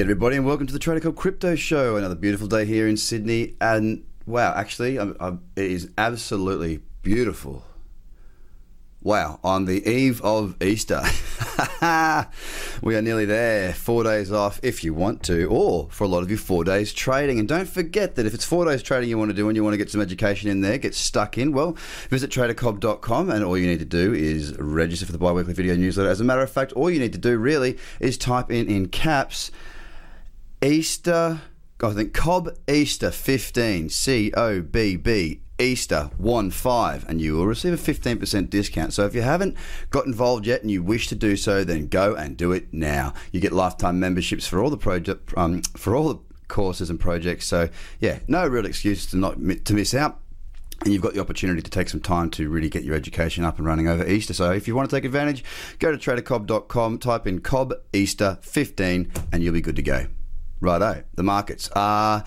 Get everybody and welcome to the Trader Cobb Crypto Show. Another beautiful day here in Sydney. And wow, actually, I'm, I'm, it is absolutely beautiful. Wow, on the eve of Easter. we are nearly there. Four days off if you want to, or for a lot of you, four days trading. And don't forget that if it's four days trading you want to do and you want to get some education in there, get stuck in, well, visit tradercobb.com and all you need to do is register for the bi weekly video newsletter. As a matter of fact, all you need to do really is type in in caps Easter, I think Cobb Easter 15, C O B B Easter 1 5, and you will receive a 15% discount. So if you haven't got involved yet and you wish to do so, then go and do it now. You get lifetime memberships for all the project, um, for all the courses and projects. So yeah, no real excuse to not to miss out. And you've got the opportunity to take some time to really get your education up and running over Easter. So if you want to take advantage, go to tradercobb.com, type in Cobb Easter 15, and you'll be good to go. Righto, the markets are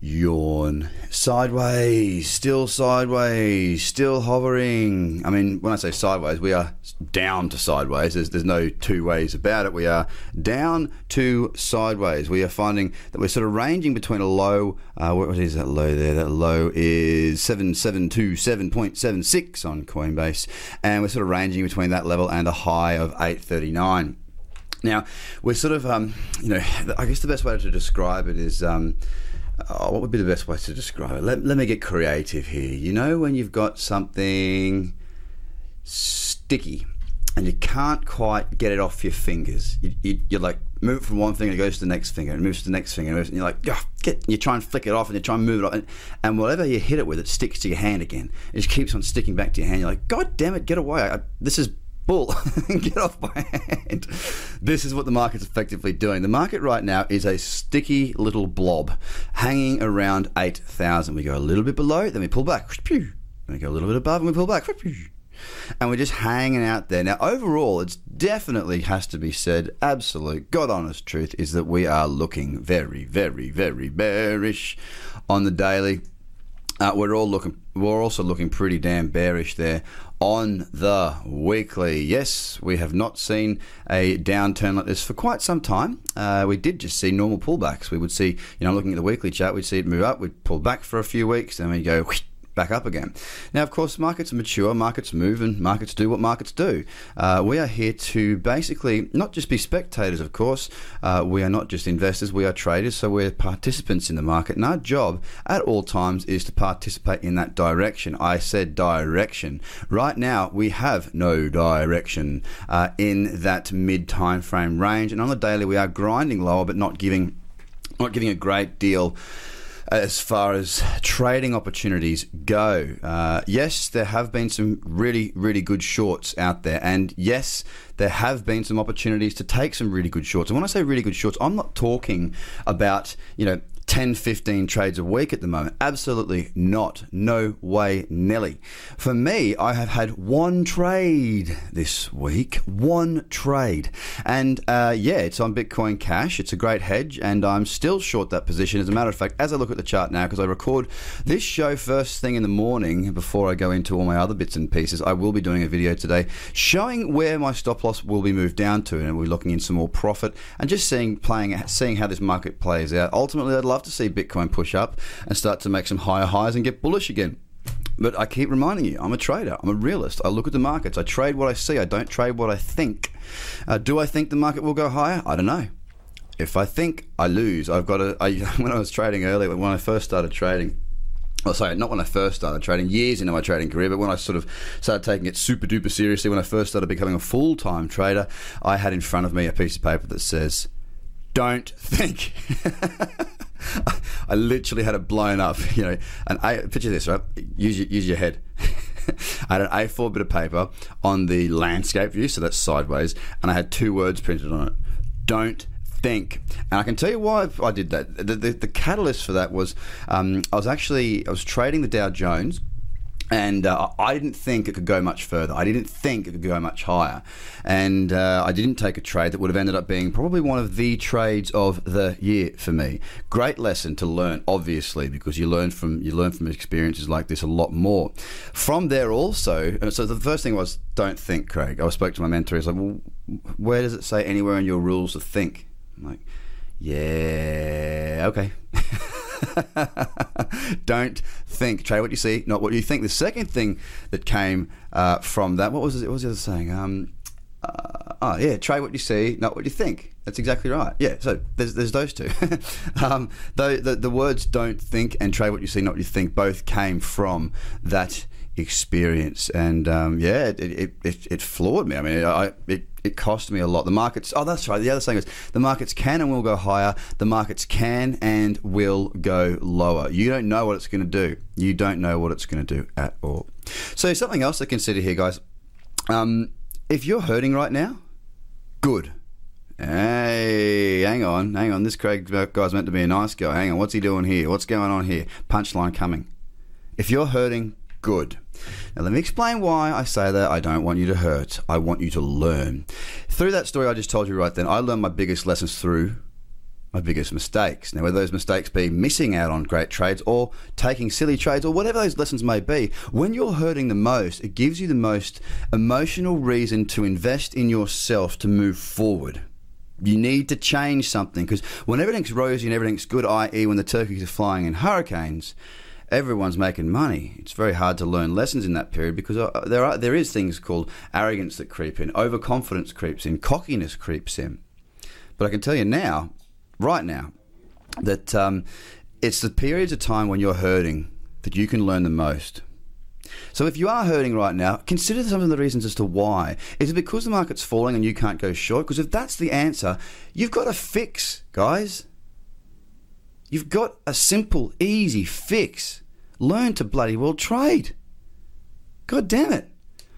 yawn sideways, still sideways, still hovering. I mean, when I say sideways, we are down to sideways. There's, there's no two ways about it. We are down to sideways. We are finding that we're sort of ranging between a low. Uh, what is that low there? That low is seven seven two seven point seven six on Coinbase, and we're sort of ranging between that level and a high of eight thirty nine. Now, we're sort of, um, you know, I guess the best way to describe it is. Um, oh, what would be the best way to describe it? Let, let me get creative here. You know, when you've got something sticky and you can't quite get it off your fingers, you, you, you're like, move it from one finger, it goes to the next finger, and moves to the next finger, and, and you're like, oh, get, you try and flick it off, and you try and move it off, and, and whatever you hit it with, it sticks to your hand again. It just keeps on sticking back to your hand. You're like, God damn it, get away. I, this is bull get off my hand this is what the market's effectively doing. The market right now is a sticky little blob hanging around 8000 we go a little bit below then we pull back. Then we go a little bit above and we pull back. And we're just hanging out there. Now overall it's definitely has to be said absolute god honest truth is that we are looking very very very bearish on the daily uh, we're all looking. We're also looking pretty damn bearish there on the weekly. Yes, we have not seen a downturn like this for quite some time. Uh, we did just see normal pullbacks. We would see, you know, looking at the weekly chart, we'd see it move up, we'd pull back for a few weeks, then we go. Back up again. Now, of course, markets mature, markets move, and markets do what markets do. Uh, we are here to basically not just be spectators, of course. Uh, we are not just investors, we are traders, so we're participants in the market. And our job at all times is to participate in that direction. I said direction. Right now, we have no direction uh, in that mid time frame range. And on the daily, we are grinding lower, but not giving, not giving a great deal as far as trading opportunities go. Uh, yes, there have been some really, really good shorts out there, and yes, there have been some opportunities to take some really good shorts. And when I say really good shorts, I'm not talking about you know 10, 15 trades a week at the moment. Absolutely not. No way, Nelly. For me, I have had one trade this week. One trade. And uh, yeah, it's on Bitcoin Cash. It's a great hedge, and I'm still short that position. As a matter of fact, as I look at the chart now, because I record this show first thing in the morning before I go into all my other bits and pieces, I will be doing a video today showing where my stop loss will be moved down to, and we're looking in some more profit and just seeing, playing, seeing how this market plays out. Ultimately, I'd love to see Bitcoin push up and start to make some higher highs and get bullish again. But I keep reminding you, I'm a trader. I'm a realist. I look at the markets. I trade what I see. I don't trade what I think. Uh, do I think the market will go higher? I don't know. If I think I lose, I've got to. I, when I was trading earlier, when I first started trading, Oh, sorry, not when I first started trading, years into my trading career, but when I sort of started taking it super duper seriously, when I first started becoming a full time trader, I had in front of me a piece of paper that says, Don't think. I literally had it blown up. You know, and I picture this, right? Use your, use your head. I had an A4 bit of paper on the landscape view, so that's sideways, and I had two words printed on it. Don't think. And I can tell you why I did that. The, the, the catalyst for that was um, I was actually I was trading the Dow Jones and uh, I didn't think it could go much further. I didn't think it could go much higher, and uh, I didn't take a trade that would have ended up being probably one of the trades of the year for me. Great lesson to learn, obviously, because you learn from you learn from experiences like this a lot more. From there, also, so the first thing was don't think, Craig. I spoke to my mentor. He's like, well, where does it say anywhere in your rules to think? I'm like, yeah, okay. Don't think. Trade what you see, not what you think. The second thing that came uh, from that, what was it? What was the other saying? Um, uh, oh yeah, trade what you see, not what you think. That's exactly right. Yeah, so there's there's those two. um, the, the the words "don't think" and "trade what you see, not what you think" both came from that experience, and um, yeah, it, it, it, it floored me. I mean, I, it it cost me a lot. The markets. Oh, that's right. The other thing is the markets can and will go higher. The markets can and will go lower. You don't know what it's going to do. You don't know what it's going to do at all. So something else to consider here, guys. Um, if you're hurting right now, good. Hey, hang on, hang on. This Craig uh, guy's meant to be a nice guy. Hang on, what's he doing here? What's going on here? Punchline coming. If you're hurting, good. Now, let me explain why I say that. I don't want you to hurt. I want you to learn. Through that story I just told you right then, I learned my biggest lessons through my biggest mistakes. Now, whether those mistakes be missing out on great trades or taking silly trades or whatever those lessons may be, when you're hurting the most, it gives you the most emotional reason to invest in yourself to move forward. You need to change something because when everything's rosy and everything's good, i.e., when the turkeys are flying in hurricanes, everyone's making money. It's very hard to learn lessons in that period because uh, there are there is things called arrogance that creep in, overconfidence creeps in, cockiness creeps in. But I can tell you now, right now, that um, it's the periods of time when you're hurting that you can learn the most. So if you are hurting right now, consider some of the reasons as to why. Is it because the market's falling and you can't go short? Because if that's the answer, you've got a fix, guys. You've got a simple, easy fix. Learn to bloody well trade. God damn it.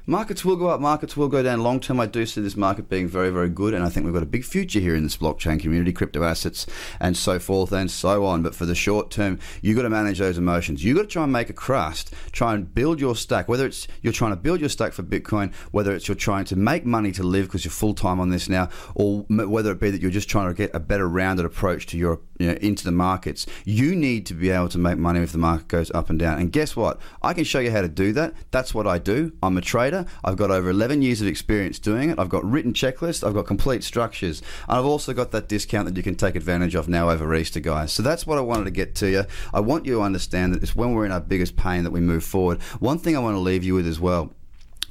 Markets will go up, markets will go down. Long term, I do see this market being very, very good, and I think we've got a big future here in this blockchain community, crypto assets, and so forth and so on. But for the short term, you've got to manage those emotions. You've got to try and make a crust, try and build your stack, whether it's you're trying to build your stack for Bitcoin, whether it's you're trying to make money to live because you're full time on this now, or whether it be that you're just trying to get a better rounded approach to your you know, into the markets. You need to be able to make money if the market goes up and down. And guess what? I can show you how to do that. That's what I do. I'm a trader trader. I've got over 11 years of experience doing it. I've got written checklists. I've got complete structures. And I've also got that discount that you can take advantage of now over Easter, guys. So that's what I wanted to get to you. I want you to understand that it's when we're in our biggest pain that we move forward. One thing I want to leave you with as well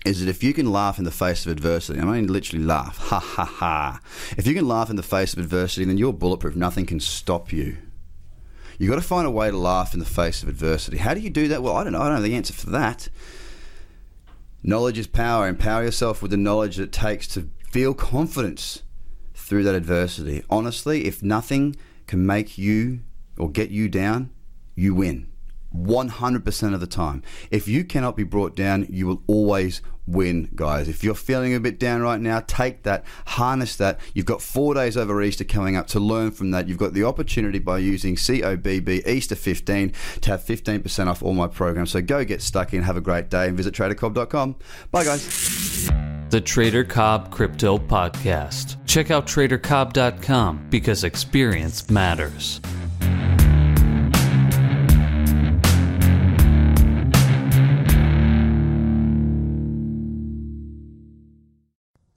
is that if you can laugh in the face of adversity, I mean literally laugh, ha ha ha. If you can laugh in the face of adversity, then you're bulletproof. Nothing can stop you. You've got to find a way to laugh in the face of adversity. How do you do that? Well, I don't know. I don't know the answer for that. Knowledge is power. Empower yourself with the knowledge that it takes to feel confidence through that adversity. Honestly, if nothing can make you or get you down, you win. 100% of the time. If you cannot be brought down, you will always win, guys. If you're feeling a bit down right now, take that, harness that. You've got four days over Easter coming up to learn from that. You've got the opportunity by using COBB Easter 15 to have 15% off all my programs. So go get stuck in, have a great day, and visit tradercobb.com. Bye, guys. The Trader Cobb Crypto Podcast. Check out tradercobb.com because experience matters.